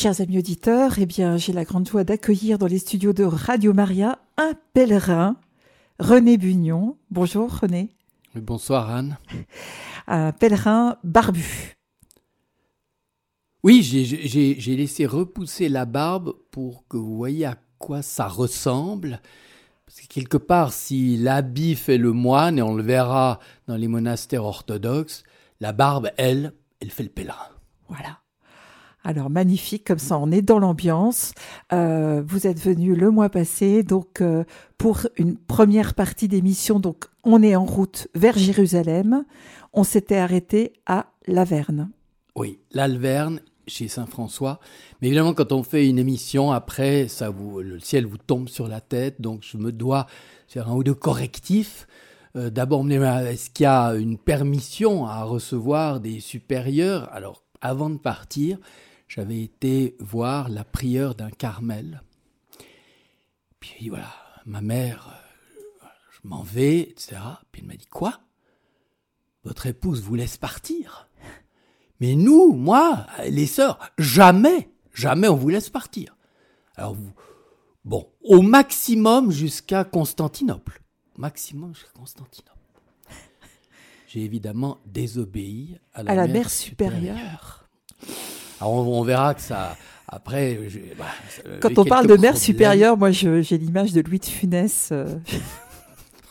Chers amis auditeurs, eh bien, j'ai la grande joie d'accueillir dans les studios de Radio Maria un pèlerin, René Bugnon. Bonjour René. bonsoir Anne. Un pèlerin barbu. Oui, j'ai laissé repousser la barbe pour que vous voyez à quoi ça ressemble. Parce que quelque part, si l'habit fait le moine, et on le verra dans les monastères orthodoxes, la barbe, elle, elle fait le pèlerin. Voilà. Alors magnifique, comme ça on est dans l'ambiance. Euh, vous êtes venu le mois passé, donc euh, pour une première partie d'émission, donc on est en route vers Jérusalem. On s'était arrêté à Laverne. Oui, l'Alverne chez Saint-François. Mais évidemment, quand on fait une émission, après, ça vous, le ciel vous tombe sur la tête, donc je me dois faire un ou deux correctifs. Euh, d'abord, est-ce qu'il y a une permission à recevoir des supérieurs? Alors, avant de partir, j'avais été voir la prieure d'un Carmel. Puis voilà, ma mère, euh, je m'en vais, etc. Puis elle m'a dit Quoi? Votre épouse vous laisse partir? Mais nous, moi, les sœurs, jamais, jamais on vous laisse partir. Alors vous, bon, au maximum jusqu'à Constantinople. Maximum jusqu'à Constantinople. J'ai évidemment désobéi à la, mère, supérieure. Alors on, verra que ça. Après, bah, quand on parle de mère supérieure, moi j'ai l'image de Louis de Funès. Euh.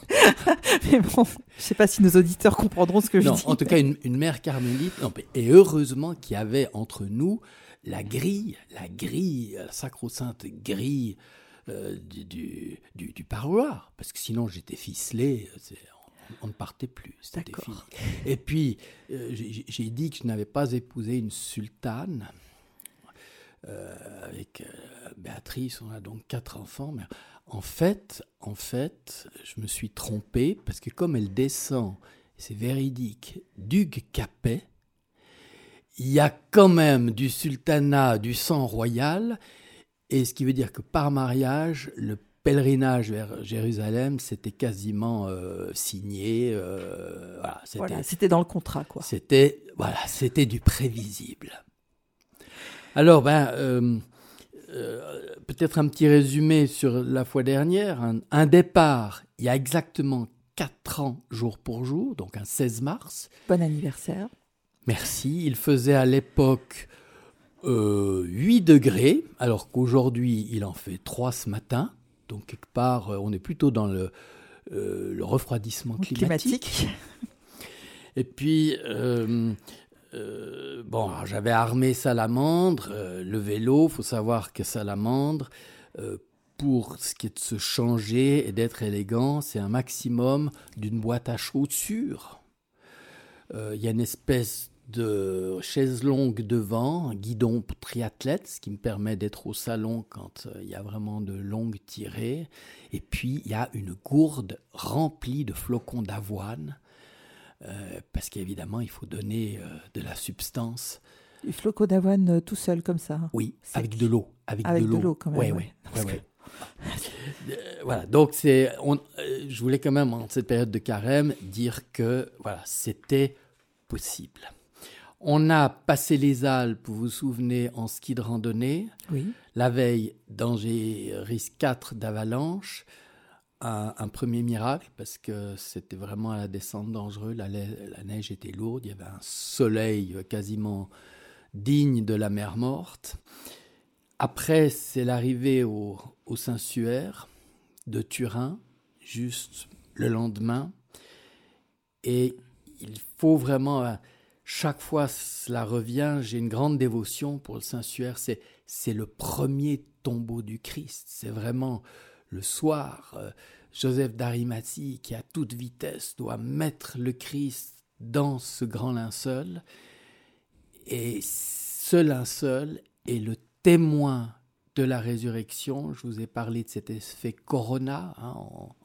mais bon, je sais pas si nos auditeurs comprendront ce que je dis. En tout cas, une, mère carmélite. et heureusement qu'il y avait entre nous la grille, la grille, la sacro-sainte grille euh, du, du, du, parloir. Parce que sinon, j'étais ficelé on ne partait plus. C'était fini. Et puis, euh, j'ai dit que je n'avais pas épousé une sultane. Euh, avec euh, Béatrice, on a donc quatre enfants. Mais en fait, en fait, je me suis trompé parce que comme elle descend, c'est véridique, d'Hugues Capet, il y a quand même du sultanat, du sang royal, et ce qui veut dire que par mariage, le pèlerinage vers Jérusalem, c'était quasiment euh, signé. Euh, voilà, c'était dans le contrat, quoi. C'était voilà, c'était du prévisible. Alors, ben, euh, peut-être un petit résumé sur la fois dernière. Un, départ, il y a exactement 4 ans, jour pour jour, donc un 16 mars. Bon anniversaire. Merci. Il faisait à l'époque 8 degrés, alors qu'aujourd'hui, il en fait 3 ce matin. Donc quelque part, euh, on est plutôt dans le, euh, refroidissement climatique. Et puis, euh, bon, j'avais armé Salamandre, le vélo. faut savoir que Salamandre, pour ce qui est de se changer et d'être élégant, c'est un maximum d'une boîte à chaussures. Il y a une espèce de chaise longue devant, un guidon triathlète, ce qui me permet d'être au salon quand euh, il y a vraiment de longues tirées. Et puis, il y a une gourde remplie de flocons d'avoine, euh, parce qu'évidemment, il faut donner euh, de la substance. Du flocons d'avoine tout seul, comme ça Oui, avec de l'eau. Avec, de l'eau quand même. Oui, oui. voilà, donc c'est, je voulais quand même, en cette période de carême, dire que voilà, c'était possible. On a passé les Alpes, vous vous souvenez, en ski de randonnée. Oui. La veille, danger, risque 4 d'avalanche. Un, premier miracle parce que c'était vraiment à la descente dangereux. La, neige était lourde. Il y avait un soleil quasiment digne de la mer morte. Après, c'est l'arrivée au, au Saint-Suaire de Turin, juste le lendemain. Et il faut vraiment chaque fois cela revient, j'ai une grande dévotion pour le Saint-Suaire. C'est, le premier tombeau du Christ. C'est vraiment le soir. Euh, Joseph d'Arimathie, qui à toute vitesse doit mettre le Christ dans ce grand linceul. Et ce linceul est le témoin de la résurrection. Je vous ai parlé de cet effet corona hein,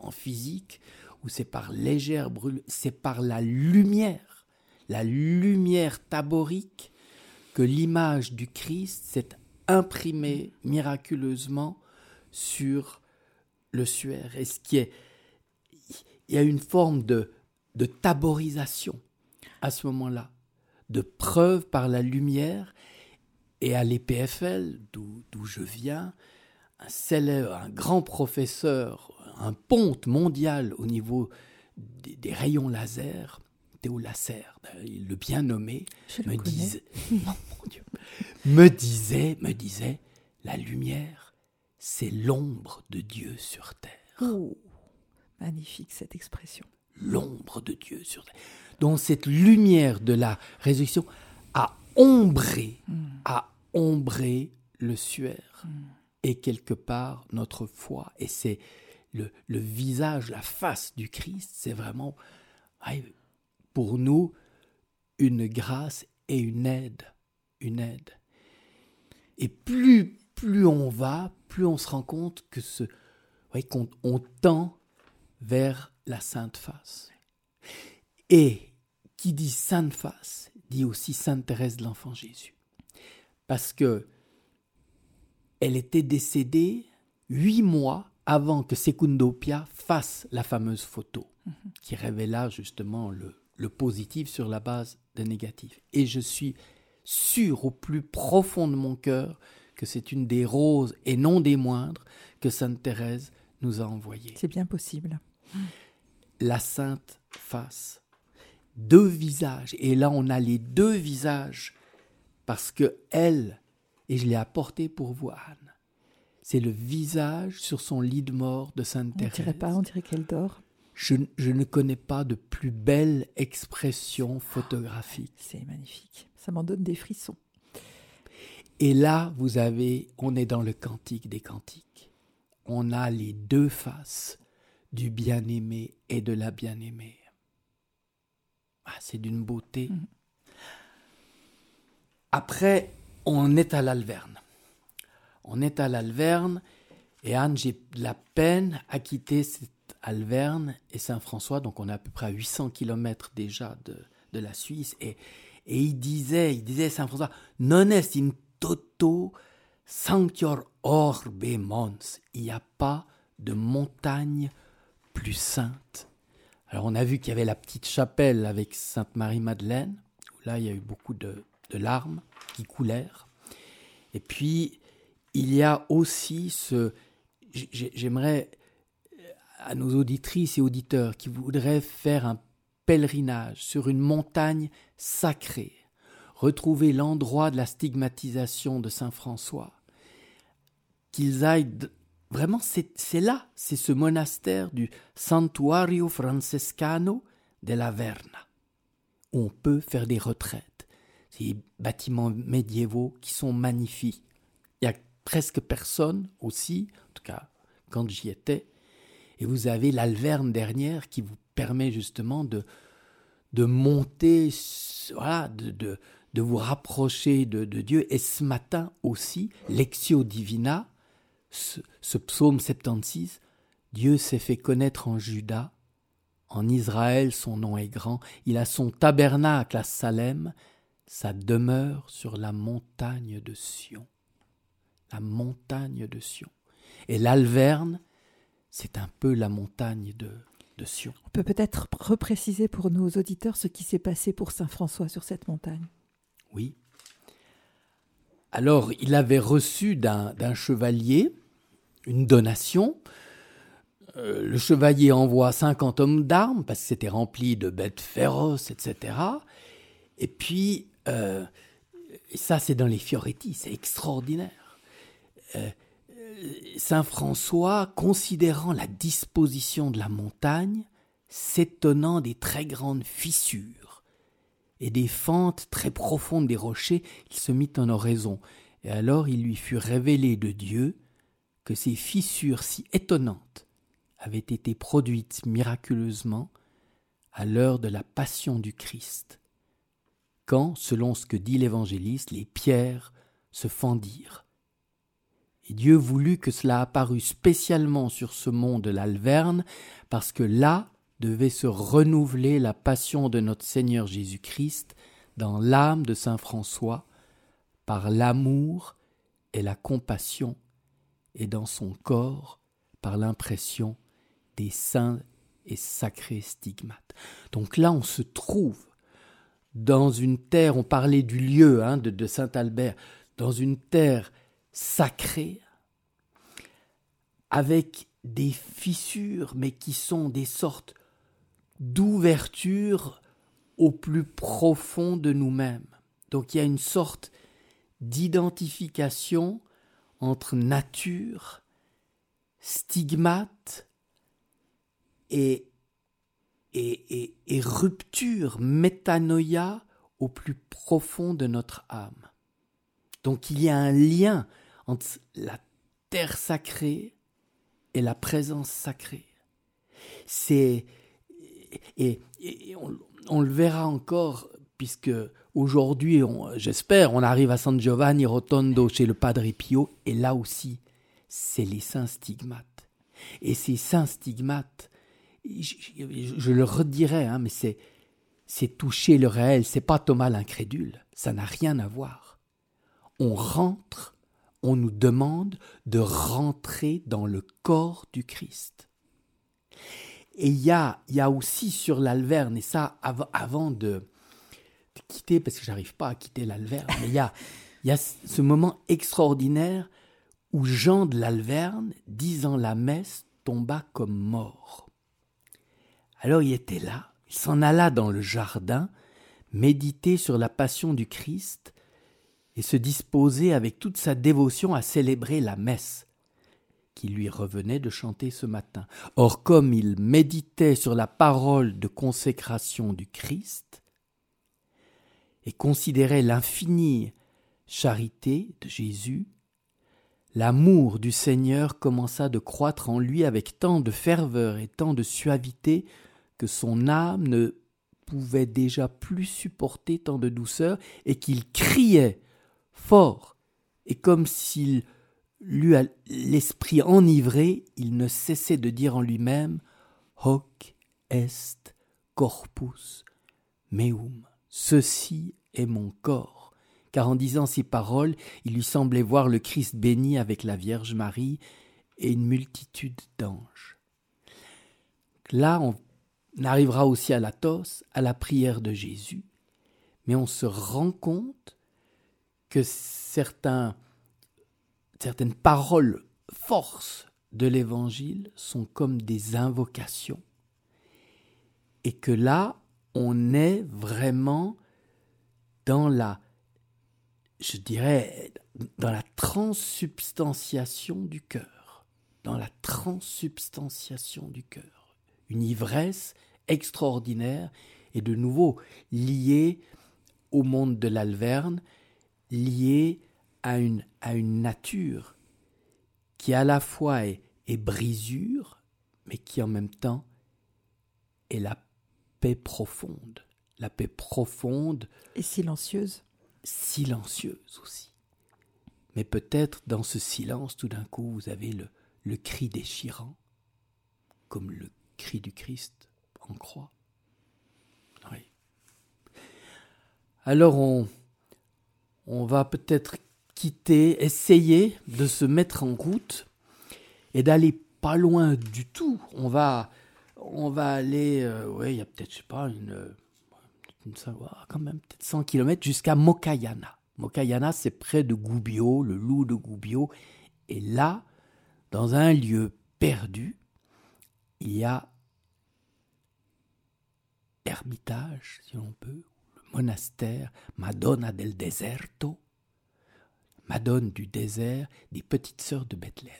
en, physique, où c'est par légère brûle, c'est par la lumière la lumière taborique que l'image du Christ s'est imprimée miraculeusement sur le suaire. Et il y a une forme de, de taborisation à ce moment-là, de preuve par la lumière. et à l'EPFL, d'où je viens, un célèbre, un grand professeur, un ponte mondial au niveau des, rayons laser, Théo Lasserre, le bien nommé, me disait, me disait, me disait, la lumière, c'est l'ombre de Dieu sur terre. Oh, magnifique cette expression. L'ombre de Dieu sur terre. Donc cette lumière de la résurrection a ombré, hmm. a ombré le suaire. Hmm. Et quelque part, notre foi. Et c'est le, visage, la face du Christ, c'est vraiment, pour nous, une grâce et une aide. Une aide. Et plus, plus on va, plus on se rend compte que ce, qu'on on tend vers la sainte face. Et qui dit sainte face dit aussi Sainte Thérèse de l'Enfant Jésus. Parce que elle était décédée huit mois avant que Secundo Pia fasse la fameuse photo mhm. qui révéla justement le, le positif sur la base des négatifs. Et je suis sûr au plus profond de mon cœur que c'est une des roses et non des moindres que Sainte Thérèse nous a envoyées. C'est bien possible. La sainte face. Deux visages. Et là, on a les deux visages parce que elle, et je l'ai apporté pour vous, Anne, c'est le visage sur son lit de mort de Sainte Thérèse. On dirait pas, on dirait qu'elle dort. Je, ne connais pas de plus belle expression photographique. c'est magnifique. Ça m'en donne des frissons. Et là, vous avez, on est dans le cantique des cantiques. On a les deux faces du bien-aimé et de la bien-aimée. Ah, c'est d'une beauté. Mm. Après, on est à l'Alverne. On est à l'Alverne et Anne, j'ai la peine à quitter cette Alverne et Saint-François, donc on est à peu près à 800 km déjà de, de la Suisse. Et, et il disait, il disait Saint-François, non est in toto sanctior orbe mons? Il n'y a pas de montagne plus sainte. Alors on a vu qu'il y avait la petite chapelle avec Sainte Marie-Madeleine, où là il y a eu beaucoup de, de larmes qui coulèrent. Et puis il y a aussi ce... J'aimerais à nos auditrices et auditeurs qui voudraient faire un pèlerinage sur une montagne sacrée, retrouver l'endroit de la stigmatisation de Saint François, qu'ils aillent vraiment c'est là, c'est ce monastère du Santuario Francescano della Verna où on peut faire des retraites. Ces bâtiments médiévaux qui sont magnifiques. Il y a presque personne aussi, en tout cas quand j'y étais, et vous avez l'alverne dernière qui vous permet justement de, de monter, voilà, de, de, vous rapprocher de, de, Dieu. Et ce matin aussi, Lectio Divina, ce, ce psaume 76, Dieu s'est fait connaître en Juda, en Israël son nom est grand, il a son tabernacle à Salem, sa demeure sur la montagne de Sion. La montagne de Sion. Et l'Alverne, c'est un peu la montagne de, de Sion. On peut peut-être repréciser pour nos auditeurs ce qui s'est passé pour Saint François sur cette montagne. Oui. Alors, il avait reçu d'un chevalier une donation. Euh, le chevalier envoie 50 hommes d'armes parce que c'était rempli de bêtes féroces, etc. Et puis, euh, ça c'est dans les Fioretti, c'est extraordinaire. Euh, Saint François, considérant la disposition de la montagne, s'étonnant des très grandes fissures et des fentes très profondes des rochers, il se mit en oraison, et alors il lui fut révélé de Dieu que ces fissures si étonnantes avaient été produites miraculeusement à l'heure de la passion du Christ, quand, selon ce que dit l'évangéliste, les pierres se fendirent et Dieu voulut que cela apparût spécialement sur ce mont de l'Alverne, parce que là devait se renouveler la passion de notre Seigneur Jésus-Christ dans l'âme de Saint François, par l'amour et la compassion, et dans son corps par l'impression des saints et sacrés stigmates. Donc là, on se trouve dans une terre, on parlait du lieu hein, de, de Saint Albert, dans une terre sacrée, avec des fissures, mais qui sont des sortes d'ouverture au plus profond de nous-mêmes. Donc il y a une sorte d'identification entre nature, stigmate et, et, et, rupture, métanoïa au plus profond de notre âme. Donc il y a un lien entre la terre sacrée et la présence sacrée. C'est et, on, le verra encore puisque aujourd'hui, j'espère, on arrive à San Giovanni Rotondo chez le Padre Pio et là aussi, c'est les saints stigmates. Et ces saints stigmates, je, le redirai, hein, mais c'est c'est toucher le réel, c'est pas Thomas l'incrédule, ça n'a rien à voir. On rentre, on nous demande de rentrer dans le corps du Christ. Et il y a, y a aussi sur l'Alverne, et ça avant de, quitter, parce que j'arrive pas à quitter l'Alverne, mais il y a, y a ce moment extraordinaire où Jean de l'Alverne, disant la messe, tomba comme mort. Alors il était là, il s'en alla dans le jardin, méditer sur la passion du Christ, et se disposer avec toute sa dévotion à célébrer la messe qui lui revenait de chanter ce matin. Or, comme il méditait sur la parole de consécration du Christ et considérait l'infinie charité de Jésus, l'amour du Seigneur commença de croître en lui avec tant de ferveur et tant de suavité que son âme ne pouvait déjà plus supporter tant de douceur et qu'il criait fort et comme s'il lui l'esprit enivré, il ne cessait de dire en lui-même Hoc est corpus meum. Ceci est mon corps. Car en disant ces paroles, il lui semblait voir le Christ béni avec la Vierge Marie et une multitude d'anges. Là, on arrivera aussi à la tosse, à la prière de Jésus, mais on se rend compte que certains certaines paroles forces de l'Évangile sont comme des invocations. Et que là, on est vraiment dans la, je dirais, dans la transsubstantiation du cœur. Dans la transsubstantiation du cœur. Une ivresse extraordinaire et de nouveau liée au monde de l'Alverne, liée à une, à une nature qui à la fois est, est brisure, mais qui en même temps est la paix profonde. La paix profonde. Et silencieuse. Silencieuse aussi. Mais peut-être dans ce silence, tout d'un coup, vous avez le, le cri déchirant, comme le cri du Christ en croix. Oui. Alors on, on va peut-être quitter, essayer de se mettre en route et d'aller pas loin du tout. On va, on va aller, euh, ouais, il y a peut-être, je sais pas, une, une quand même peut-être 100 km jusqu'à Mokayana. Mokayana, c'est près de Gubbio, le loup de Gubbio. Et là, dans un lieu perdu, il y a Ermitage, si l'on peut, monastère Madonna del Deserto, Madone du désert des Petites Sœurs de Bethléem.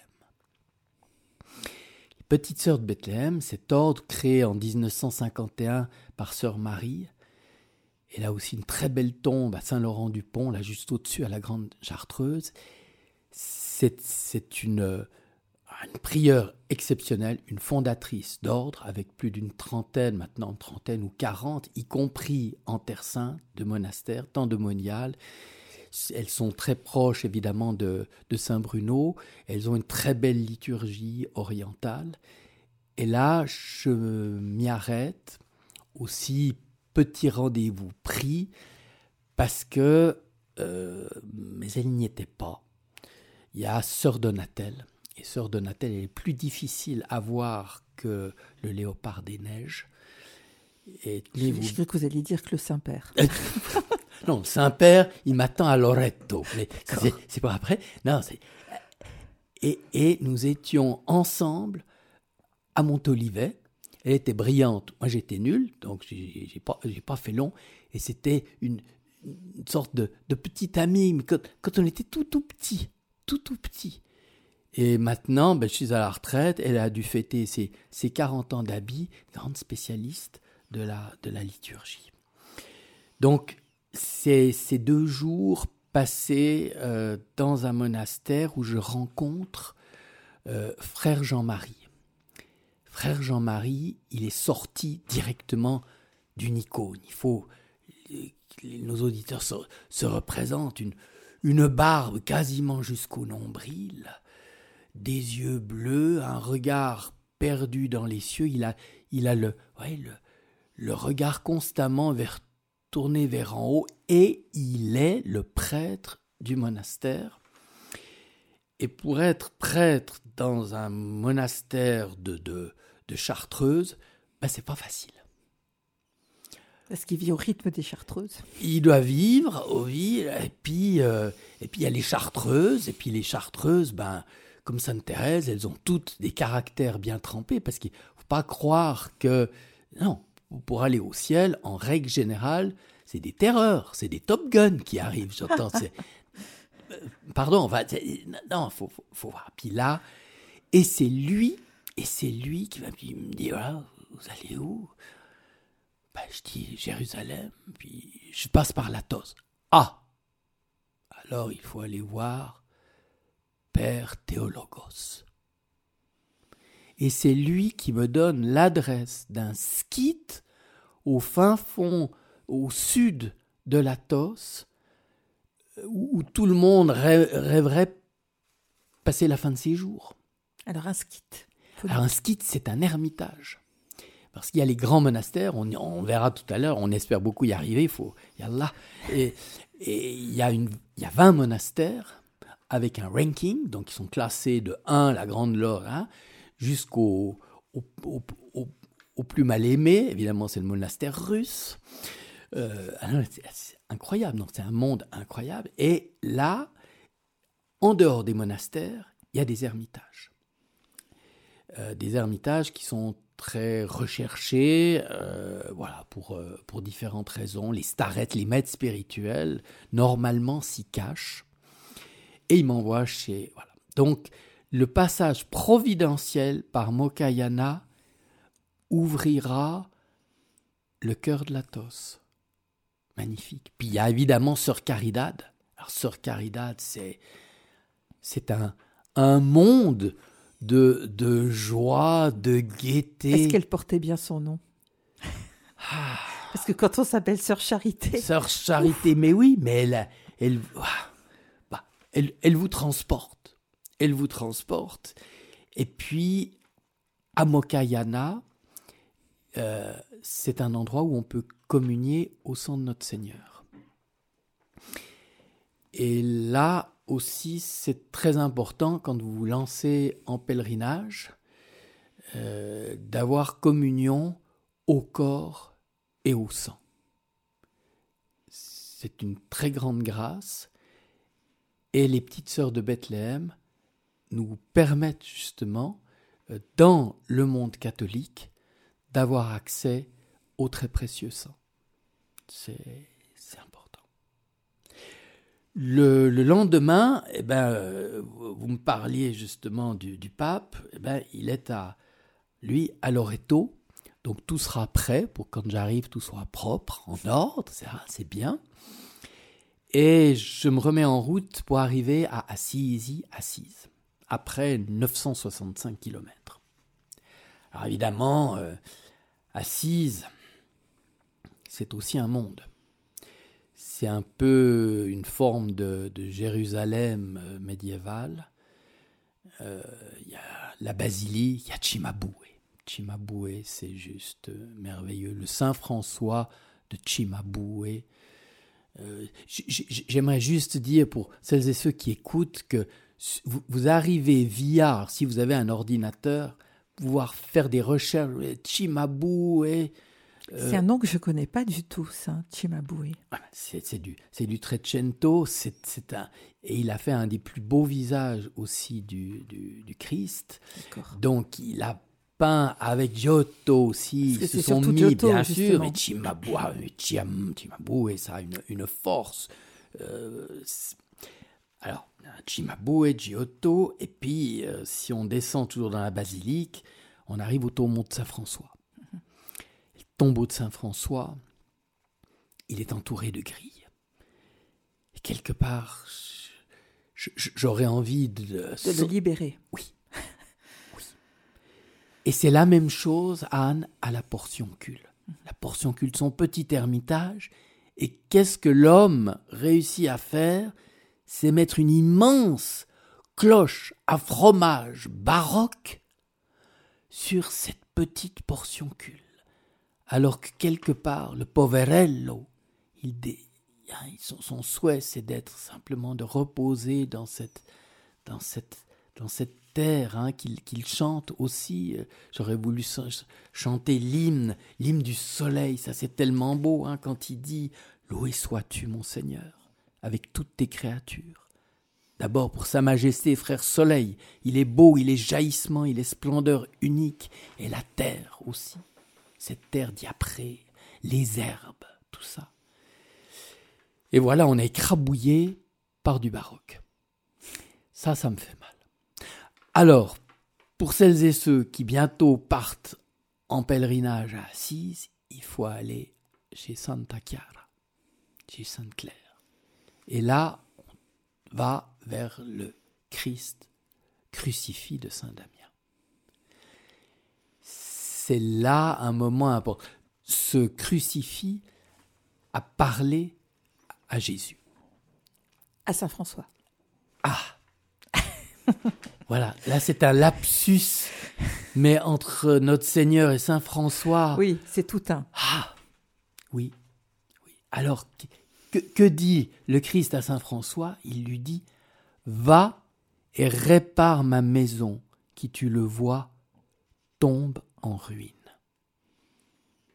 Les Petites Sœurs de Bethléem, cet ordre créé en 1951 par Sœur Marie, elle a aussi une très belle tombe à Saint-Laurent-du-Pont, là juste au-dessus à la Grande Chartreuse. C'est une, une prieure exceptionnelle, une fondatrice d'ordre avec plus d'une trentaine, maintenant trentaine ou quarante, y compris en Terre Sainte, de monastères, tant de moniales. Elles sont très proches évidemment de, Saint Bruno. Elles ont une très belle liturgie orientale. Et là, je m'y arrête aussi petit rendez-vous pris parce que euh, mais elle n'y était pas. Il y a Sœur Donatelle. Et Sœur Donatelle est plus difficile à voir que le léopard des neiges. Et, je, veux que vous alliez dire que le Saint-Père. non, le Saint-Père, il m'attend à Loreto. Mais c'est pas après. Non, c'est. Et, et, nous étions ensemble à Montolivet. Elle était brillante. Moi, j'étais nul, donc j'ai pas, pas fait long. Et c'était une, une, sorte de, de petite amie. Mais quand, quand on était tout, tout petit, tout, tout petit. Et maintenant, ben, je suis à la retraite. Elle a dû fêter ses, ses 40 ans d'habit, grande spécialiste de la, de la liturgie. Donc, c'est ces deux jours passés euh, dans un monastère où je rencontre euh, frère Jean-Marie. Frère Jean-Marie, il est sorti directement d'une icône. Il faut nos auditeurs se, se représentent une, une barbe quasiment jusqu'au nombril, des yeux bleus, un regard perdu dans les cieux. Il a, il a le, ouais, le, le regard constamment vers, tourné vers en haut, et il est le prêtre du monastère. Et pour être prêtre dans un monastère de, de, de Chartreuse, ben c'est pas facile. Parce qu'il vit au rythme des Chartreuses. Il doit vivre au et puis euh, et puis il y a les Chartreuses, et puis les Chartreuses, ben comme Sainte Thérèse, elles ont toutes des caractères bien trempés, parce qu'il faut pas croire que non, pour aller au ciel, en règle générale, c'est des terreurs, c'est des Top Gun qui arrivent. J'entends. Euh, pardon, va, non, faut, faut, voir. Puis là, et c'est lui, et c'est lui qui va me dire, ah, vous allez où? Ben, Je dis Jérusalem, puis je passe par la Tose. Ah Alors il faut aller voir Père Théologos et c'est lui qui me donne l'adresse d'un skit au fin fond, au sud de l'Athos, où, tout le monde rêverait passer la fin de ses jours. Alors un skit. Alors un skit, c'est un ermitage. Parce qu'il y a les grands monastères, on, on verra tout à l'heure, on espère beaucoup y arriver, il faut, y a Et, et il, y a une, il y a 20 monastères avec un ranking, donc ils sont classés de 1, la Grande Lore, hein, jusqu'au au, plus mal aimé. Évidemment, c'est le monastère russe. Euh, c'est incroyable, donc c'est un monde incroyable. Et là, en dehors des monastères, il y a des ermitages. Euh, des ermitages qui sont très recherchés, euh, voilà, pour, différentes raisons. Les starettes, les maîtres spirituels, normalement s'y cachent. Et ils m'envoient chez... Voilà. Donc, le passage providentiel par Mokayana ouvrira le cœur de l'Athos. Magnifique. Puis il y a évidemment Sœur Caridad. Alors Sœur Caridad, c'est, c'est un, un monde de, de joie, de gaieté. Est-ce qu'elle portait bien son nom? Ah. Parce que quand on s'appelle Sœur Charité. Sœur Charité, mais oui, mais elle, elle, bah, elle, vous transporte elle vous transporte. Et puis, à Mokayana, euh, c'est un endroit où on peut communier au sang de notre Seigneur. Et là aussi, c'est très important quand vous vous lancez en pèlerinage euh, d'avoir communion au corps et au sang. C'est une très grande grâce. Et les petites sœurs de Bethléem nous permettent justement, euh, dans le monde catholique, d'avoir accès au très précieux sang. C'est important. Le, lendemain, eh ben, euh, vous me parliez justement du, pape, eh ben, il est à, lui, à Loreto, donc tout sera prêt pour quand j'arrive, tout soit propre, en ordre, c'est bien. Et je me remets en route pour arriver à Assisi, Assise après 965 km. Alors évidemment, euh, Assise, c'est aussi un monde. C'est un peu une forme de, Jérusalem euh, médiévale. Euh, il y a la basilique, il y a Cimabue. Cimabue, c'est juste merveilleux. Le Saint François de Cimabue. J'aimerais juste dire pour celles et ceux qui écoutent que vous, arrivez via, si vous avez un ordinateur, pouvoir faire des recherches, Chimabou et C'est un nom que je connais pas du tout, ça, Cimabue. C'est du, c'est du Trecento, c'est un, et il a fait un des plus beaux visages aussi du, du, du Christ. Donc il a avec Giotto aussi, ils se sont mis Giotto, bien sûr, et Cimabue, Cimabue, ça a une, une force. Euh, alors, Cimabue, Giotto, et puis euh, si on descend toujours dans la basilique, on arrive au tombeau de Saint-François. Le tombeau de Saint-François, il est entouré de grilles. Et quelque part, j'aurais envie de... De le libérer. Oui. Et c'est la même chose, Anne, à la portioncule. La portioncule, son petit ermitage. Et qu'est-ce que l'homme réussit à faire? C'est mettre une immense cloche à fromage baroque sur cette petite portioncule, alors que quelque part le poverello, il hein, son, souhait c'est d'être simplement de reposer dans cette, dans cette, dans cette terre hein, qu'il chante aussi. Euh, j'aurais voulu chanter l'hymne, l'hymne du soleil, ça c'est tellement beau hein, quand il dit Loué sois-tu mon Seigneur, avec toutes tes créatures. D'abord pour Sa Majesté, frère Soleil, il est beau, il est jaillissement, il est splendeur unique, et la terre aussi, cette terre diaprée, les herbes, tout ça. Et voilà, on est écrabouillé par du baroque. Ça, ça me fait. Alors, pour celles et ceux qui bientôt partent en pèlerinage à Assise, il faut aller chez Santa Chiara, chez Sainte Claire. Et là, on va vers le Christ crucifié de Saint Damien. C'est là un moment important. Ce crucifix a parlé à Jésus. À Saint François. Ah Voilà, là c'est un lapsus, mais entre notre Seigneur et Saint François. Oui, c'est tout un. Ah Oui, oui. Alors, que, que dit le Christ à Saint François? Il lui dit Va et répare ma maison qui, tu le vois, tombe en ruine.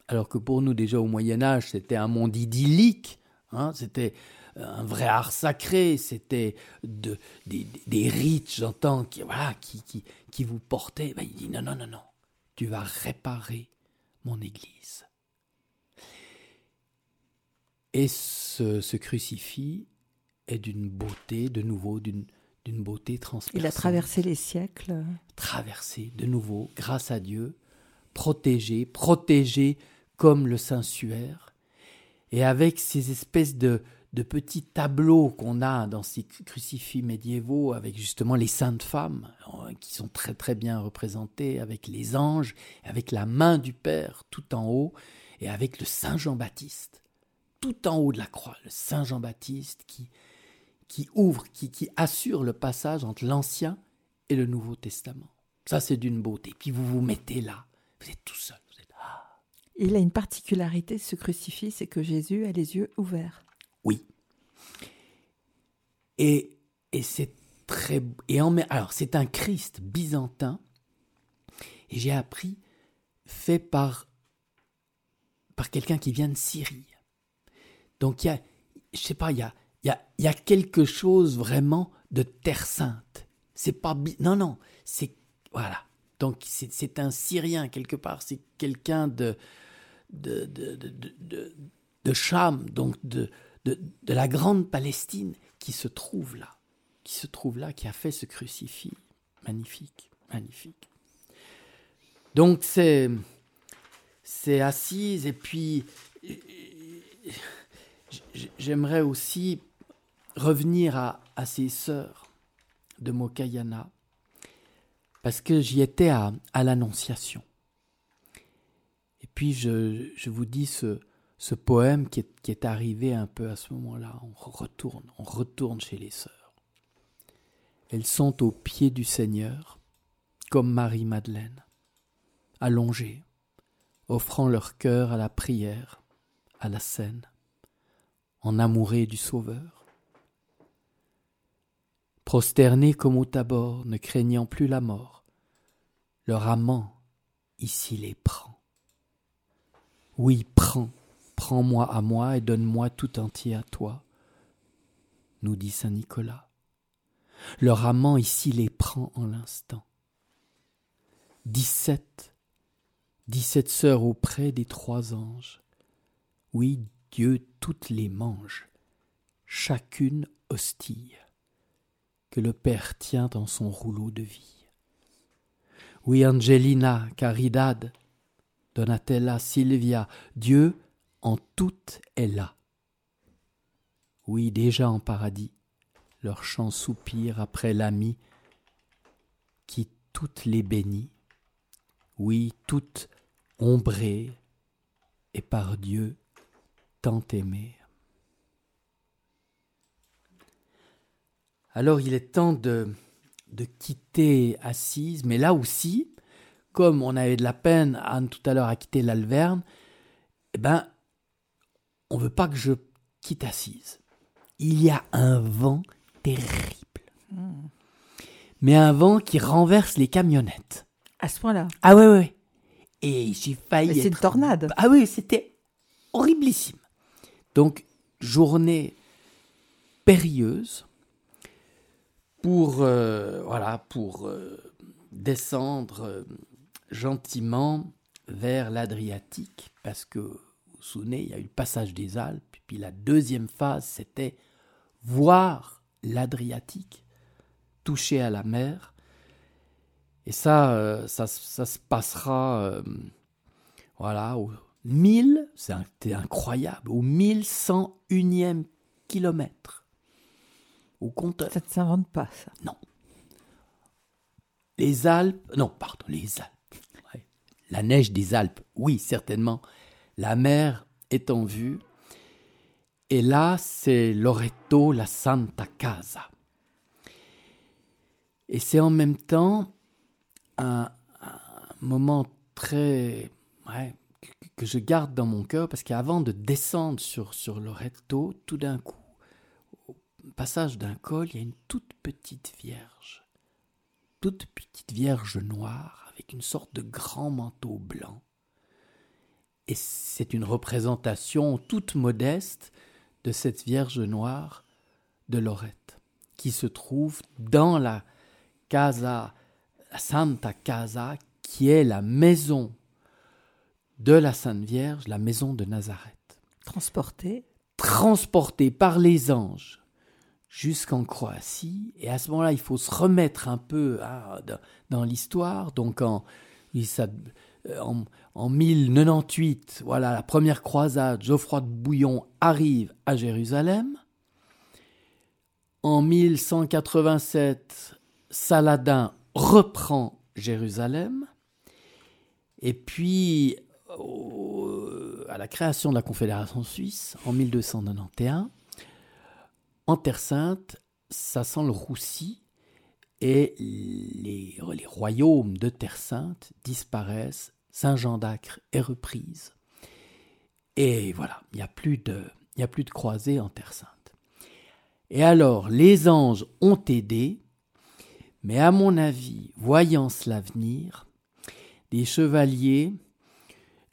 Alors que pour nous, déjà au Moyen Âge, c'était un monde idyllique, hein, c'était un vrai art sacré, c'était de, des, rites, j'entends, qui, voilà, qui, qui, qui vous portaient. Ben, il dit non, non, non, non, tu vas réparer mon Église. Et ce, ce crucifix est d'une beauté, de nouveau, d'une d'une beauté transparente. Il a traversé les siècles. Traversé, de nouveau, grâce à Dieu, protégé, protégé comme le Saint-Suaire, et avec ces espèces de, de petits tableaux qu'on a dans ces crucifix médiévaux, avec justement les saintes femmes, euh, qui sont très très bien représentées, avec les anges, avec la main du Père tout en haut, et avec le Saint Jean-Baptiste, tout en haut de la croix, le Saint Jean-Baptiste qui, qui ouvre, qui, qui assure le passage entre l'Ancien et le Nouveau Testament. Ça, c'est d'une beauté. Puis vous vous mettez là, vous êtes tout seul. Vous êtes... Ah. Il a une particularité, ce crucifix, c'est que Jésus a les yeux ouverts. Oui. Et, et c'est très. Et en, alors, c'est un Christ byzantin, et j'ai appris, fait par, par quelqu'un qui vient de Syrie. Donc, il y a, je sais pas, il y a, il y a, quelque chose vraiment de terre sainte. C'est pas non non, c'est voilà. Donc c'est un Syrien quelque part, c'est quelqu'un de de de, de, de Cham, donc de, de, la grande Palestine qui se trouve là, qui se trouve là, qui a fait ce crucifix magnifique, magnifique. Donc c'est c'est assise et puis j'aimerais aussi revenir à, à ces sœurs de Mokayana, parce que j'y étais à, à l'Annonciation. Et puis je, je vous dis ce, ce poème qui est, arrivé un peu à ce moment-là. On retourne, on retourne chez les sœurs. Elles sont aux pieds du Seigneur, comme Marie-Madeleine, allongées, offrant leur cœur à la prière, à la scène, en amourées du Sauveur prosternés comme au tabord, ne craignant plus la mort. Leur amant ici les prend. Oui, prends, prends-moi à moi et donne-moi tout entier à toi, nous dit Saint Nicolas. Leur amant ici les prend en l'instant. Dix-sept, dix-sept sœurs auprès des trois anges. Oui, Dieu toutes les mange, chacune hostile, que le Père tient dans son rouleau de vie. Oui, Angelina, Caridad, Donatella, Silvia, Dieu en tout est là. Oui, déjà en paradis, leur chant soupire après l'ami qui toutes les bénit. Oui, toutes ombrées et par Dieu tant aimées. Alors il est temps de, de quitter Assise, mais là aussi, comme on avait de la peine, Anne tout à l'heure, à quitter l'Alverne, eh ben, on veut pas que je quitte Assise. Il y a un vent terrible. Mais un vent qui renverse les camionnettes. À ce point-là. Ah ouais, ouais. Et j'ai failli. C'est une tornade. Ah oui, c'était horriblissime. Donc, journée périlleuse pour, euh, voilà, pour euh, descendre euh, gentiment vers l'Adriatique, parce que, vous souvenez, il y a eu le passage des Alpes, puis la deuxième phase, c'était voir l'Adriatique, toucher à la mer. Et ça, euh, ça, ça se passera, euh, voilà, au 1000, c'est incroyable, au 1101e kilomètre. Au compteur. Ça ne s'invente pas, ça. Les Alpes, non, pardon, les Alpes. Ouais. La neige des Alpes, oui, certainement. La mer est en vue. Et là, c'est Loreto, la Santa Casa. Et c'est en même temps un, moment très. que je garde dans mon cœur parce qu'avant de descendre sur, sur Loreto, tout d'un coup, au passage d'un col, il y a une toute petite vierge toute petite vierge noire avec une sorte de grand manteau blanc. Et c'est une représentation toute modeste de cette vierge noire de Lorette, qui se trouve dans la Casa, la Santa Casa, qui est la maison de la Sainte Vierge, la maison de Nazareth Transporté. transporté par les anges jusqu'en Croatie. Et à ce moment-là, il faut se remettre un peu hein, dans, dans l'histoire. Donc en, ça- en, en 1098, voilà, la première croisade, Geoffroy de Bouillon arrive à Jérusalem. En 1187, Saladin reprend Jérusalem. Et puis, à la création de la Confédération suisse, en 1291, en Terre Sainte, ça sent le roussi et les royaumes de Terre Sainte disparaissent, Saint-Jean d'Acre est reprise. Et voilà, il n'y a, plus de- il a plus de croisés en Terre Sainte. Et alors, les anges ont aidé, mais à mon avis, voyant cela venir, des chevaliers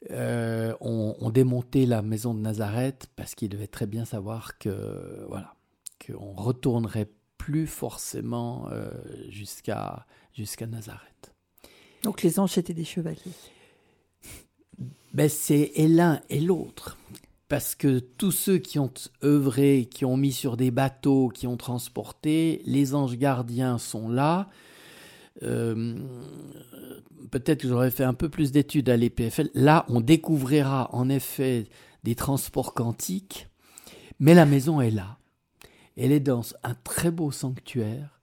euh, ont, ont démonté la maison de Nazareth parce qu'ils devaient très bien savoir que voilà qu'on retournerait plus forcément euh, jusqu'à jusqu'à Nazareth. Donc les anges étaient des chevaliers. Ben c'est l'un et l'autre. Parce que tous ceux qui ont œuvré, qui ont mis sur des bateaux, qui ont transporté, les anges gardiens sont là. Euh, Peut-être que j'aurais fait un peu plus d'études à l'EPFL. Là, on découvrira en effet des transports quantiques, mais la maison est là. Elle est dans un très beau sanctuaire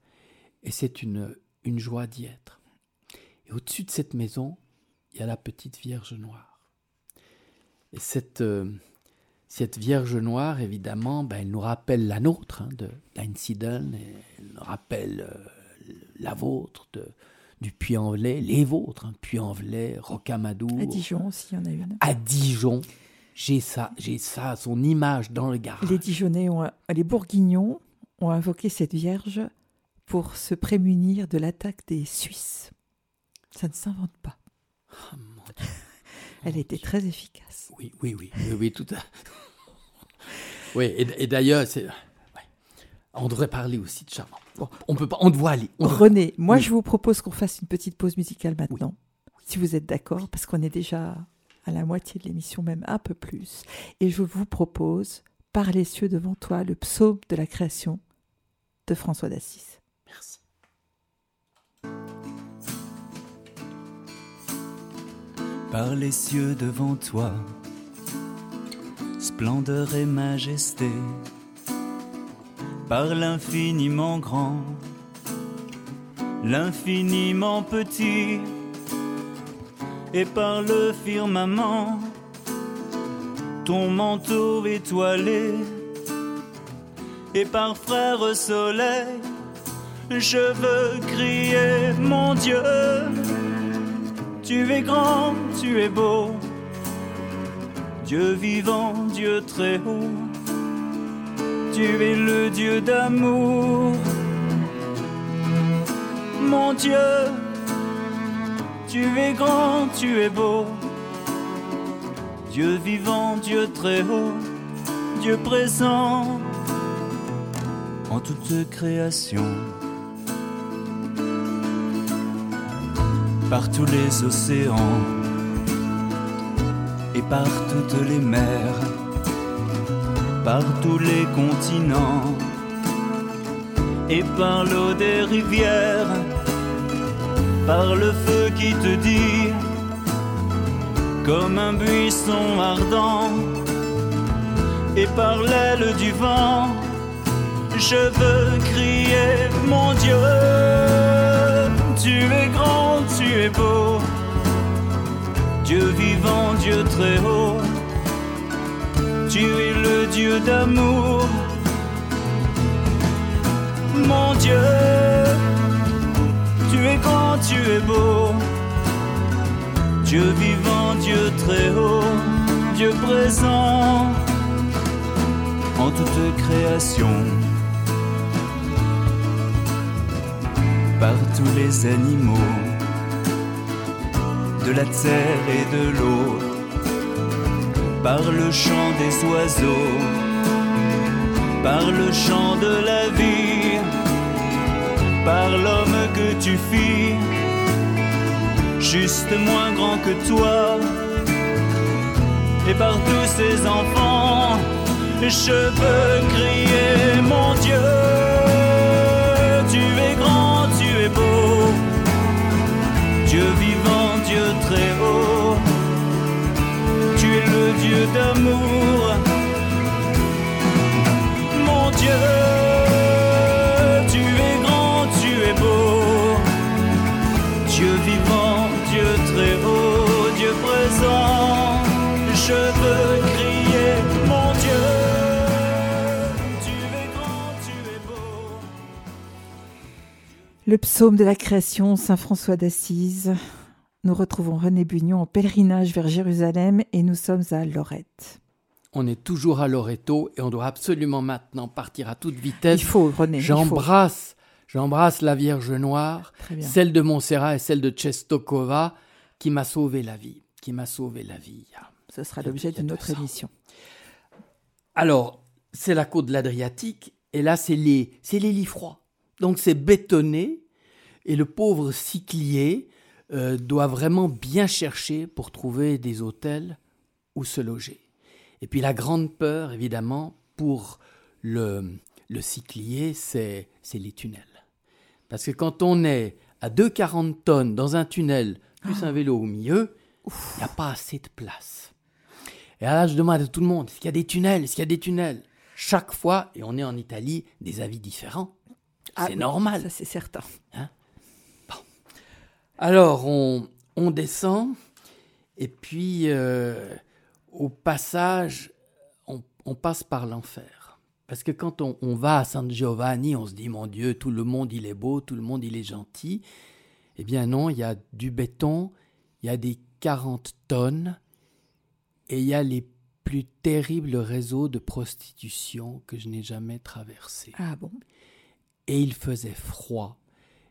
et c'est une, une joie d'y être. Et au-dessus de cette maison, il y a la petite Vierge Noire. Et cette, euh, cette Vierge Noire, évidemment, ben, elle nous rappelle la nôtre, hein, de l'Einsiedeln, et elle nous rappelle euh, la vôtre, de, du Puy-en-Velay, les vôtres, hein, Puy-en-Velay, Rocamadour, À Dijon aussi, il y en a une. à Dijon. J'ai ça, j'ai ça, son image dans le garage. Les Dijonnais, ont, les Bourguignons ont invoqué cette Vierge pour se prémunir de l'attaque des Suisses. Ça ne s'invente pas. Oh, mon Dieu. Elle était très efficace. Oui, oui, oui, oui, oui tout à Oui, et, d'ailleurs, c'est. On devrait parler aussi de Charmant. Bon, on peut pas, on doit aller. René, moi je vous propose qu'on fasse une petite pause musicale maintenant, si vous êtes d'accord, parce qu'on est déjà à la moitié de l'émission, même un peu plus. Et je vous propose Par les cieux devant toi, le psaume de la création de François d'Assis. Merci. Par les cieux devant toi, splendeur et majesté, par l'infiniment grand, l'infiniment petit, et par le firmament, ton manteau étoilé, et par frère soleil, je veux crier mon Dieu, tu es grand, tu es beau, Dieu vivant, Dieu très haut, tu es le Dieu d'amour, mon Dieu tu es grand, tu es beau. Dieu vivant, Dieu très haut, Dieu présent en toute création. Par tous les océans et par toutes les mers, par tous les continents et par l'eau des rivières par le feu qui te dit, comme un buisson ardent, et par l'aile du vent, je veux crier mon Dieu, tu es grand, tu es beau, Dieu vivant, Dieu très haut, tu es le Dieu d'amour, mon Dieu tu es grand, tu es beau. Dieu vivant, Dieu très haut, Dieu présent en toute création. Tous les animaux de la terre et de l'eau, par le chant des oiseaux, par le chant de la vie par l'homme que tu fis, juste moins grand que toi, et par tous ces enfants, je veux crier mon Dieu, Dieu très haut, tu es le Dieu d'amour, mon Dieu. vivant, Dieu très haut, Dieu présent, je veux crier mon Dieu. Tu es grand, tu es beau. Le psaume de la création, Saint François d'Assise. Nous retrouvons René Bugnon en pèlerinage vers Jérusalem et nous sommes à Lorette. On est toujours à Loreto et on doit absolument maintenant partir à toute vitesse. Il faut, René. J'embrasse J'embrasse la Vierge Noire, celle de Montserrat et celle de Chestokova, qui m'a sauvé la vie, qui m'a sauvé la vie. Ce sera l'objet d'une autre émission. Alors, c'est la côte de l'Adriatique, et là, c'est les, c'est les lits froids. Donc, c'est bétonné, et le pauvre cyclier euh, doit vraiment bien chercher pour trouver des hôtels où se loger. Et puis, la grande peur, évidemment, pour le, le cyclier, c'est, les tunnels. Parce que quand on est à 2,40 tonnes dans un tunnel, plus un vélo au milieu, il n'y a pas assez de place. Et là, je demande à tout le monde, est-ce qu'il y a des tunnels Est-ce qu'il y a des tunnels? Chaque fois, et on est en Italie, des avis différents. Ah c'est normal. Ça, c'est certain. Hein? Alors, on, descend, et puis, euh, au passage, on passe par l'enfer. Parce que quand on, va à San Giovanni, on se dit, mon Dieu, tout le monde il est beau, tout le monde il est gentil. Eh bien non, il y a du béton, il y a des 40 tonnes, et il y a les plus terribles réseaux de prostitution que je n'ai jamais traversés. Ah bon? Et il faisait froid,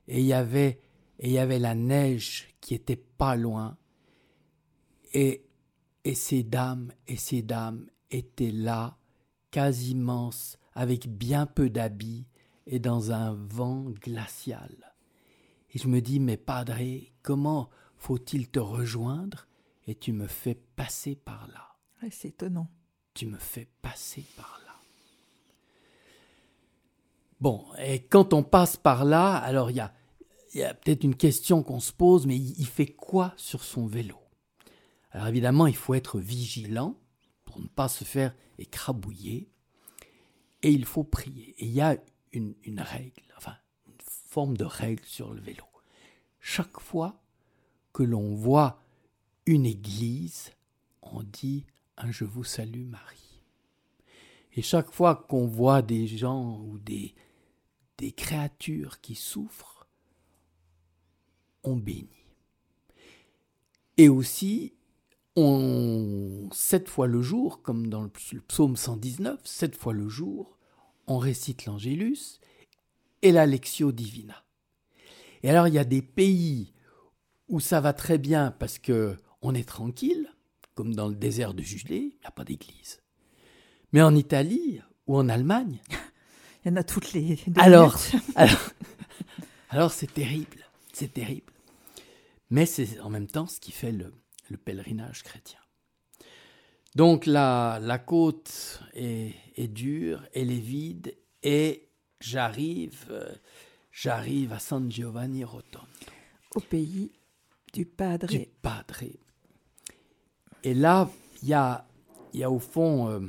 et il y avait, et il y avait la neige qui était pas loin. Et Et ces dames et ces dames étaient là, quasiment avec bien peu d'habits et dans un vent glacial. Et je me dis, mais padré, comment faut-il te rejoindre Et tu me fais passer par là? c'est étonnant. Tu me fais passer par là. Bon, et quand on passe par là, alors il y a, y a peut-être une question qu'on se pose, mais il fait quoi sur son vélo? Alors évidemment, il faut être vigilant pour ne pas se faire écrabouiller, et il faut prier. Et il y a une, une règle, enfin, une forme de règle sur le vélo. Chaque fois que l'on voit une église, on dit un Je vous salue Marie. Et chaque fois qu'on voit des gens ou des, des créatures qui souffrent, on bénit. Et aussi, on, sept fois le jour, comme dans le psaume 119, sept fois le jour, on récite l'Angélus et la Lectio Divina. Et alors, il y a des pays où ça va très bien parce que on est tranquille, comme dans le désert de Judée, il n'y a pas d'église. Mais en Italie ou en Allemagne, il y en a toutes les. Alors, alors, alors c'est terrible, c'est terrible. Mais c'est en même temps ce qui fait le, le pèlerinage chrétien. Donc la, la côte est, est, dure, elle est vide, et j'arrive, euh, j'arrive à San Giovanni Rotondo. Au pays du Padre. Du Padre. Et là, il y a, y a au fond euh,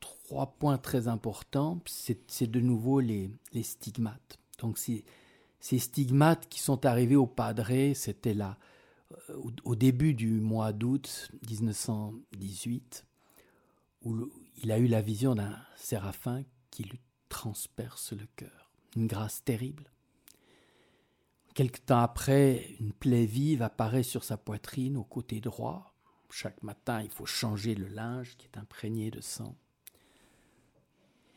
trois points très importants. C'est de nouveau les, les stigmates. Donc ces, ces stigmates qui sont arrivés au Padre, c'était là euh, au, début du mois d'août 1918, où il a eu la vision d'un séraphin qui lui transperce le cœur. Une grâce terrible. Quelque temps après, une plaie vive apparaît sur sa poitrine au côté droit. Chaque matin, il faut changer le linge qui est imprégné de sang.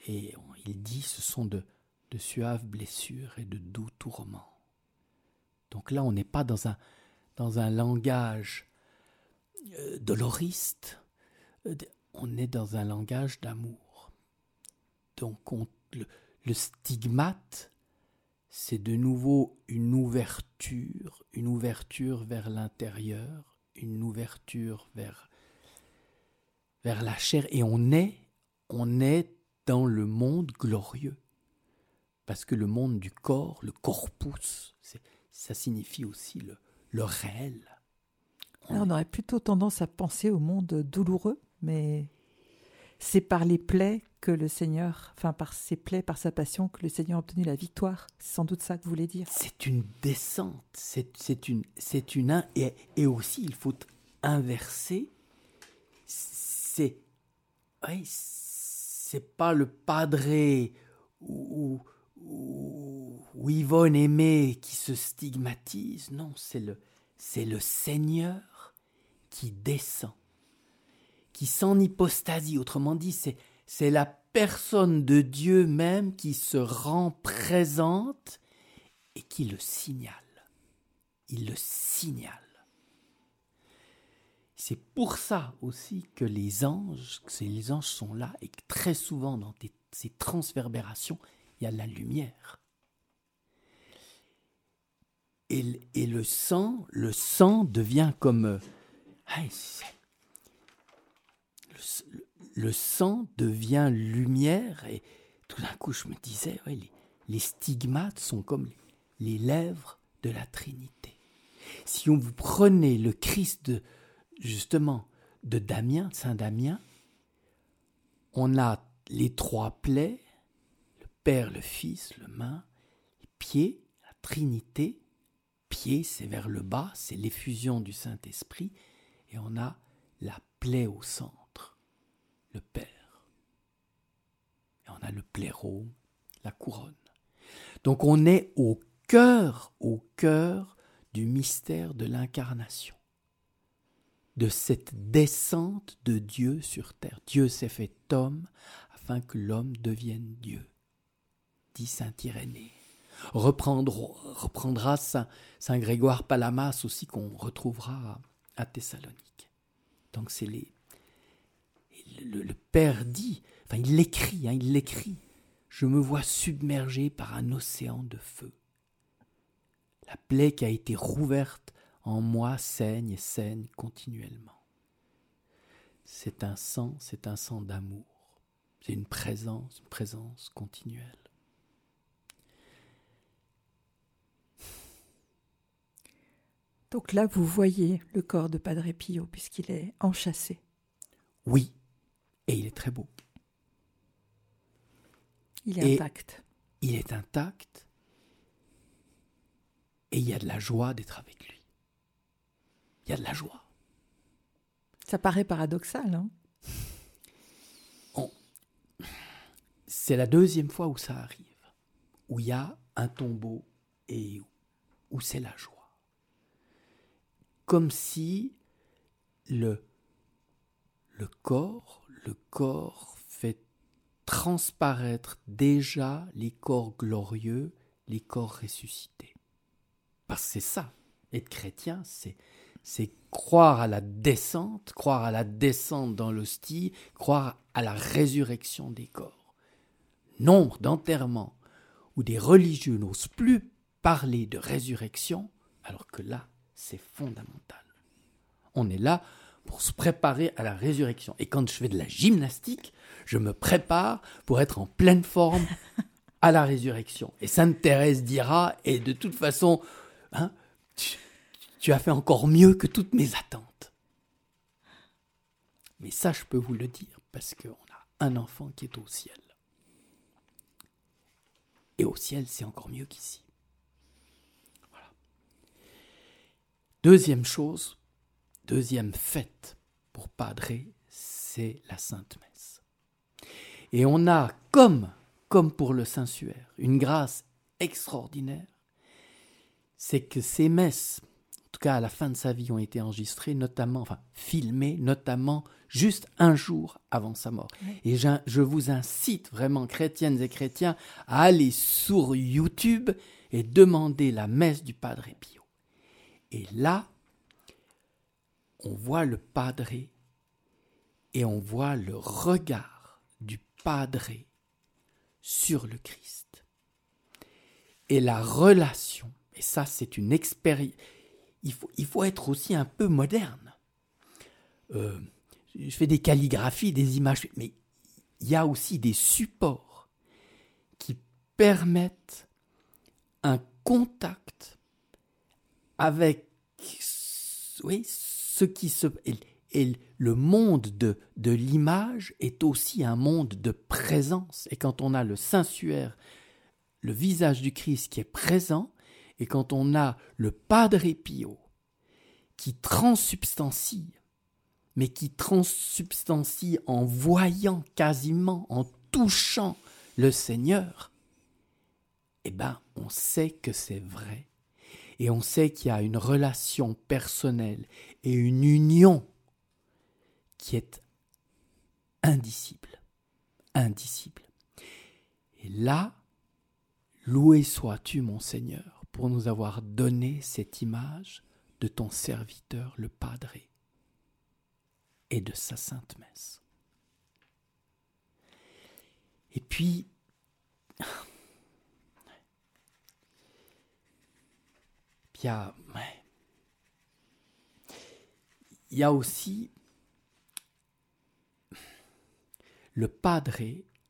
Et il dit ce sont de, de suaves blessures et de doux tourments. Donc là, on n'est pas dans un, dans un langage euh, doloriste, euh, on est dans un langage d'amour. Donc le, stigmate, c'est de nouveau une ouverture, une ouverture vers l'intérieur, une ouverture vers, vers la chair, et on est, on est dans le monde glorieux. Parce que le monde du corps, le corpus, ça signifie aussi le, le réel. On, aurait plutôt tendance à penser au monde douloureux, mais c'est par les plaies que le Seigneur, enfin par ses plaies, par sa passion, que le Seigneur a obtenu la victoire. C'est sans doute ça que vous voulez dire. C'est une descente, c'est une, c'est une et, et aussi il faut inverser. C'est, oui, c'est pas le padré ou, ou Yvonne aimée qui se stigmatise, non, c'est le, c'est le Seigneur qui descend, qui s'en hypostasie, autrement dit, c'est, c'est la personne de Dieu même qui se rend présente et qui le signale. Il le signale. C'est pour ça aussi que les anges, que les anges sont là et que très souvent dans ces transverbérations, il y a la lumière. Et, et, le sang, le sang devient comme... Euh, le, sang devient lumière et tout d'un coup je me disais, les, stigmates sont comme les, lèvres de la Trinité. Si on vous prenez le Christ de, justement de Damien, Saint Damien, on a les trois plaies, Père, le Fils, le main, les pieds, la Trinité. Pied, c'est vers le bas, c'est l'effusion du Saint-Esprit. Et on a la plaie au centre, le Père. Et on a le plérôme, la couronne. Donc on est au cœur, au cœur du mystère de l'incarnation, de cette descente de Dieu sur terre. Dieu s'est fait homme afin que l'homme devienne Dieu dit saint Irénée. reprendra saint, Grégoire Palamas aussi qu'on retrouvera à Thessalonique. Donc c'est les... Le, le, Père dit, enfin il l'écrit, hein, il l'écrit, je me vois submergé par un océan de feu. La plaie qui a été rouverte en moi saigne et saigne continuellement. C'est un sang, c'est un sang d'amour. C'est une présence, une présence continuelle. Donc là, vous voyez le corps de Padre Pio puisqu'il est enchâssé. Oui, et il est très beau. Il est intact. Il est intact. Et il y a de la joie d'être avec lui. Il y a de la joie. Ça paraît paradoxal, hein? C'est la deuxième fois où ça arrive, où il y a un tombeau et où c'est la joie. Comme si le, corps, le corps fait transparaître déjà les corps glorieux, les corps ressuscités. Parce que c'est ça, être chrétien, c'est c'est croire à la descente, croire à la descente dans l'hostie, croire à la résurrection des corps. Nombre d'enterrements où des religieux n'osent plus parler de résurrection, alors que là, c'est fondamental. On est là pour se préparer à la résurrection. Et quand je fais de la gymnastique, je me prépare pour être en pleine forme à la résurrection. Et Sainte Thérèse dira, et de toute façon, hein, tu as fait encore mieux que toutes mes attentes. Mais ça, je peux vous le dire, parce qu'on a un enfant qui est au ciel. Et au ciel, c'est encore mieux qu'ici. Deuxième chose, deuxième fête pour Padre, c'est la Sainte Messe. Et on a, comme, comme pour le Saint-Suaire, une grâce extraordinaire, c'est que ces messes en tout cas à la fin de sa vie, ont été enregistrés, notamment, enfin filmés, notamment juste un jour avant sa mort. Et je vous incite vraiment, chrétiennes et chrétiens, à aller sur YouTube et demander la messe du Padre Pio. Et là, on voit le Padre et on voit le regard du Padre sur le Christ. Et la relation, et ça c'est une expérience, il faut, il faut être aussi un peu moderne. Euh, je fais des calligraphies, des images, mais il y a aussi des supports qui permettent un contact avec oui, ce qui se... Et, le monde de, de l'image est aussi un monde de présence. Et quand on a le Saint-Suaire, le visage du Christ qui est présent, et quand on a le Padre Pio qui transsubstancie, mais qui transsubstancie en voyant quasiment, en touchant le Seigneur, eh bien, on sait que c'est vrai. Et on sait qu'il y a une relation personnelle et une union qui est indicible. Indicible. Et là, loué sois-tu, mon Seigneur pour nous avoir donné cette image de ton serviteur le Padre et de sa sainte messe. Et puis, il y a, aussi le Padre,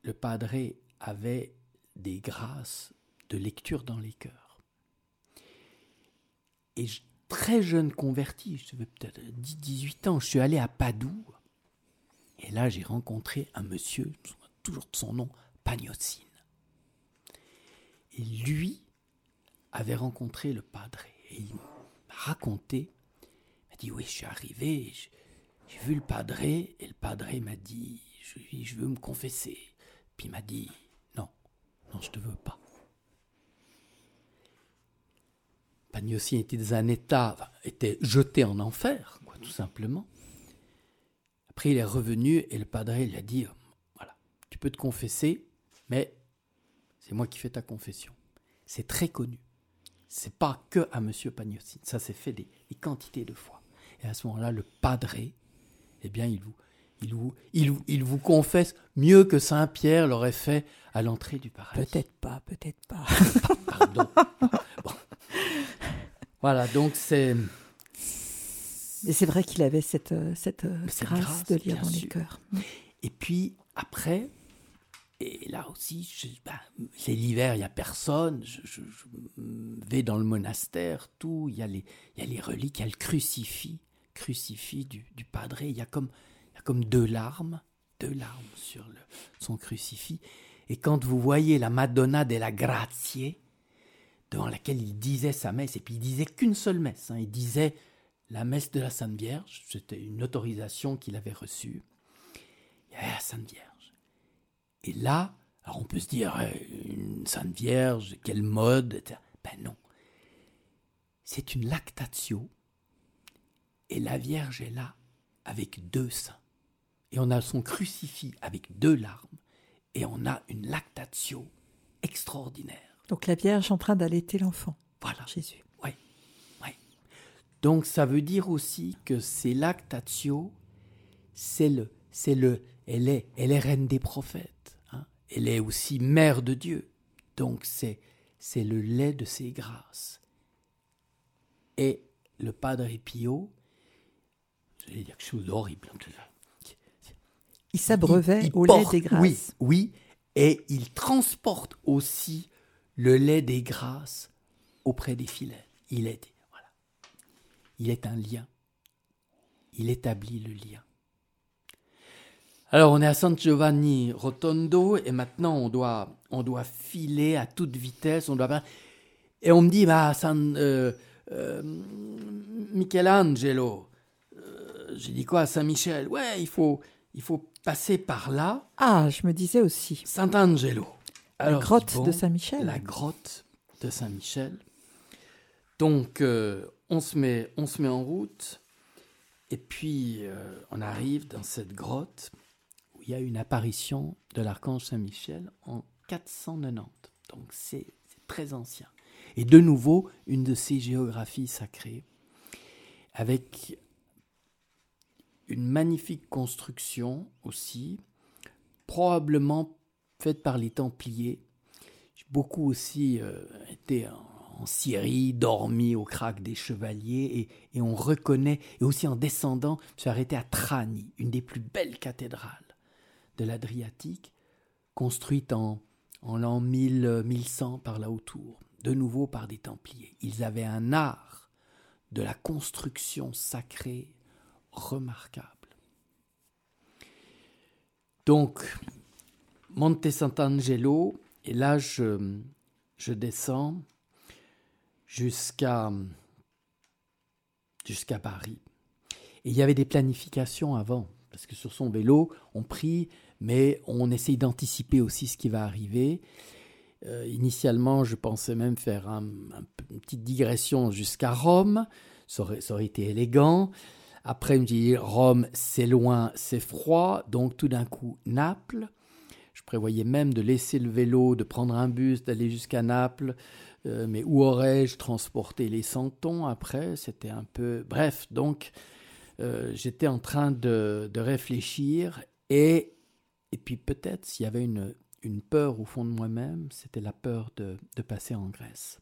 le Padre avait des grâces de lecture dans les cœurs. Et très jeune converti, je devais peut-être 18 ans, je suis allé à Padoue. Et là, j'ai rencontré un monsieur, toujours de son nom, Pagnocine. Et lui avait rencontré le padre. Et il m'a raconté, il m'a dit, oui, je suis arrivé, j'ai vu le padre, et le padre m'a dit, je, veux me confesser. Puis il m'a dit, non, non, je te veux pas. Pagnosi était dans un état, était jeté en enfer, quoi, tout simplement. Après, il est revenu et le padre lui a dit Voilà, tu peux te confesser, mais c'est moi qui fais ta confession. C'est très connu. C'est pas que à Monsieur Pagnosi. Ça s'est fait des, des, quantités de fois. Et à ce moment-là, le padre eh bien, il vous, il vous, il, vous- il vous confesse mieux que Saint Pierre l'aurait fait à l'entrée du paradis. Peut-être pas, peut-être pas. Pardon. Bon. Voilà, donc c'est. Mais c'est vrai qu'il avait cette, euh, cette euh, Cette grâce, grâce, de lire dans les cœurs. Et puis après, et là aussi, bah, c'est l'hiver, il n'y a personne. Je, vais dans le monastère, tout. Il y, a les, il y a les reliques, il y a le crucifix, crucifix du, du padre. Il y, a comme, il y a comme deux larmes, deux larmes sur son crucifix. Et quand vous voyez la Madonna della Grazie, devant laquelle il disait sa messe, et puis il disait qu'une seule messe, hein, il disait la messe de la Sainte Vierge, c'était une autorisation qu'il avait reçue il y avait la Sainte Vierge. Et là, alors on peut se dire, euh, une Sainte Vierge, quelle mode etc. Ben non. C'est une lactatio. Et la Vierge est là avec deux seins. Et on a son crucifix avec deux larmes. Et on a une lactatio extraordinaire. Donc la Vierge en train d'allaiter l'enfant, Voilà. Jésus. Oui, oui. Donc ça veut dire aussi que c'est lactatio, c'est le, c'est le, elle est, elle est reine des prophètes. Elle est aussi mère de Dieu. Donc c'est, c'est le lait de ses grâces. Et le Padre Pio, j'allais dire quelque chose d'horrible. Il s'abreuvait au lait des grâces. Oui, oui, et il transporte aussi le lait des grâces auprès des fidèles. Il est, voilà, il est un lien. Il établit le lien. Alors, on est à San Giovanni Rotondo et maintenant on doit, on doit filer à toute vitesse. On doit et on me dit, bah, San euh, euh, Michelangelo. Euh, J'ai dit quoi, Saint-Michel? Ouais, il faut, il faut passer par là. Ah, je me disais aussi. Saint-Angelo. La grotte de Saint-Michel. La grotte de Saint-Michel. Donc, on, se met, on se met en route. Et puis, on arrive dans cette grotte y a une apparition de l'archange Saint-Michel en 490. Donc, c'est très ancien. Et de nouveau, une de ces géographies sacrées avec une magnifique construction aussi, probablement faite par les Templiers. J'ai beaucoup aussi euh, été en, en Syrie, dormi au crack des chevaliers, et, et on reconnaît, et aussi en descendant, je suis arrêté à Trani, une des plus belles cathédrales de l'Adriatique, construite en, en l'an 1000, euh, 1100 par là autour, de nouveau par des Templiers. Ils avaient un art de la construction sacrée remarquable. Donc, Monte Sant'Angelo, et là je, je descends jusqu'à jusqu'à Paris. Et il y avait des planifications avant, parce que sur son vélo, on prie, mais on essaye d'anticiper aussi ce qui va arriver. Euh, initialement, je pensais même faire un- un- une petite digression jusqu'à Rome, ça aurait, été élégant. Après, je me dis, Rome, c'est loin, c'est froid, donc tout d'un coup, Naples. Je prévoyais même de laisser le vélo, de prendre un bus, d'aller jusqu'à Naples. Euh, mais où aurais-je transporté les santons après? C'était un peu... Bref, donc euh, j'étais en train de, de réfléchir et, et puis peut-être s'il y avait une, une peur au fond de moi-même, c'était la peur de, de passer en Grèce.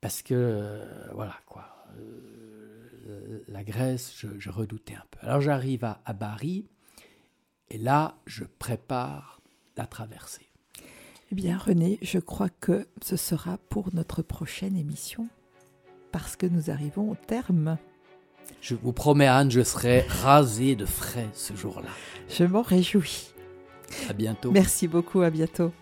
Parce que, euh, voilà quoi, euh, la Grèce, je, redoutais un peu. Alors j'arrive à, à Bari et là, je prépare la traversée. Eh bien, René, je crois que ce sera pour notre prochaine émission, parce que nous arrivons au terme. Je vous promets, Anne, je serai rasé de frais ce jour-là. Je m'en réjouis. À bientôt. Merci beaucoup, à bientôt.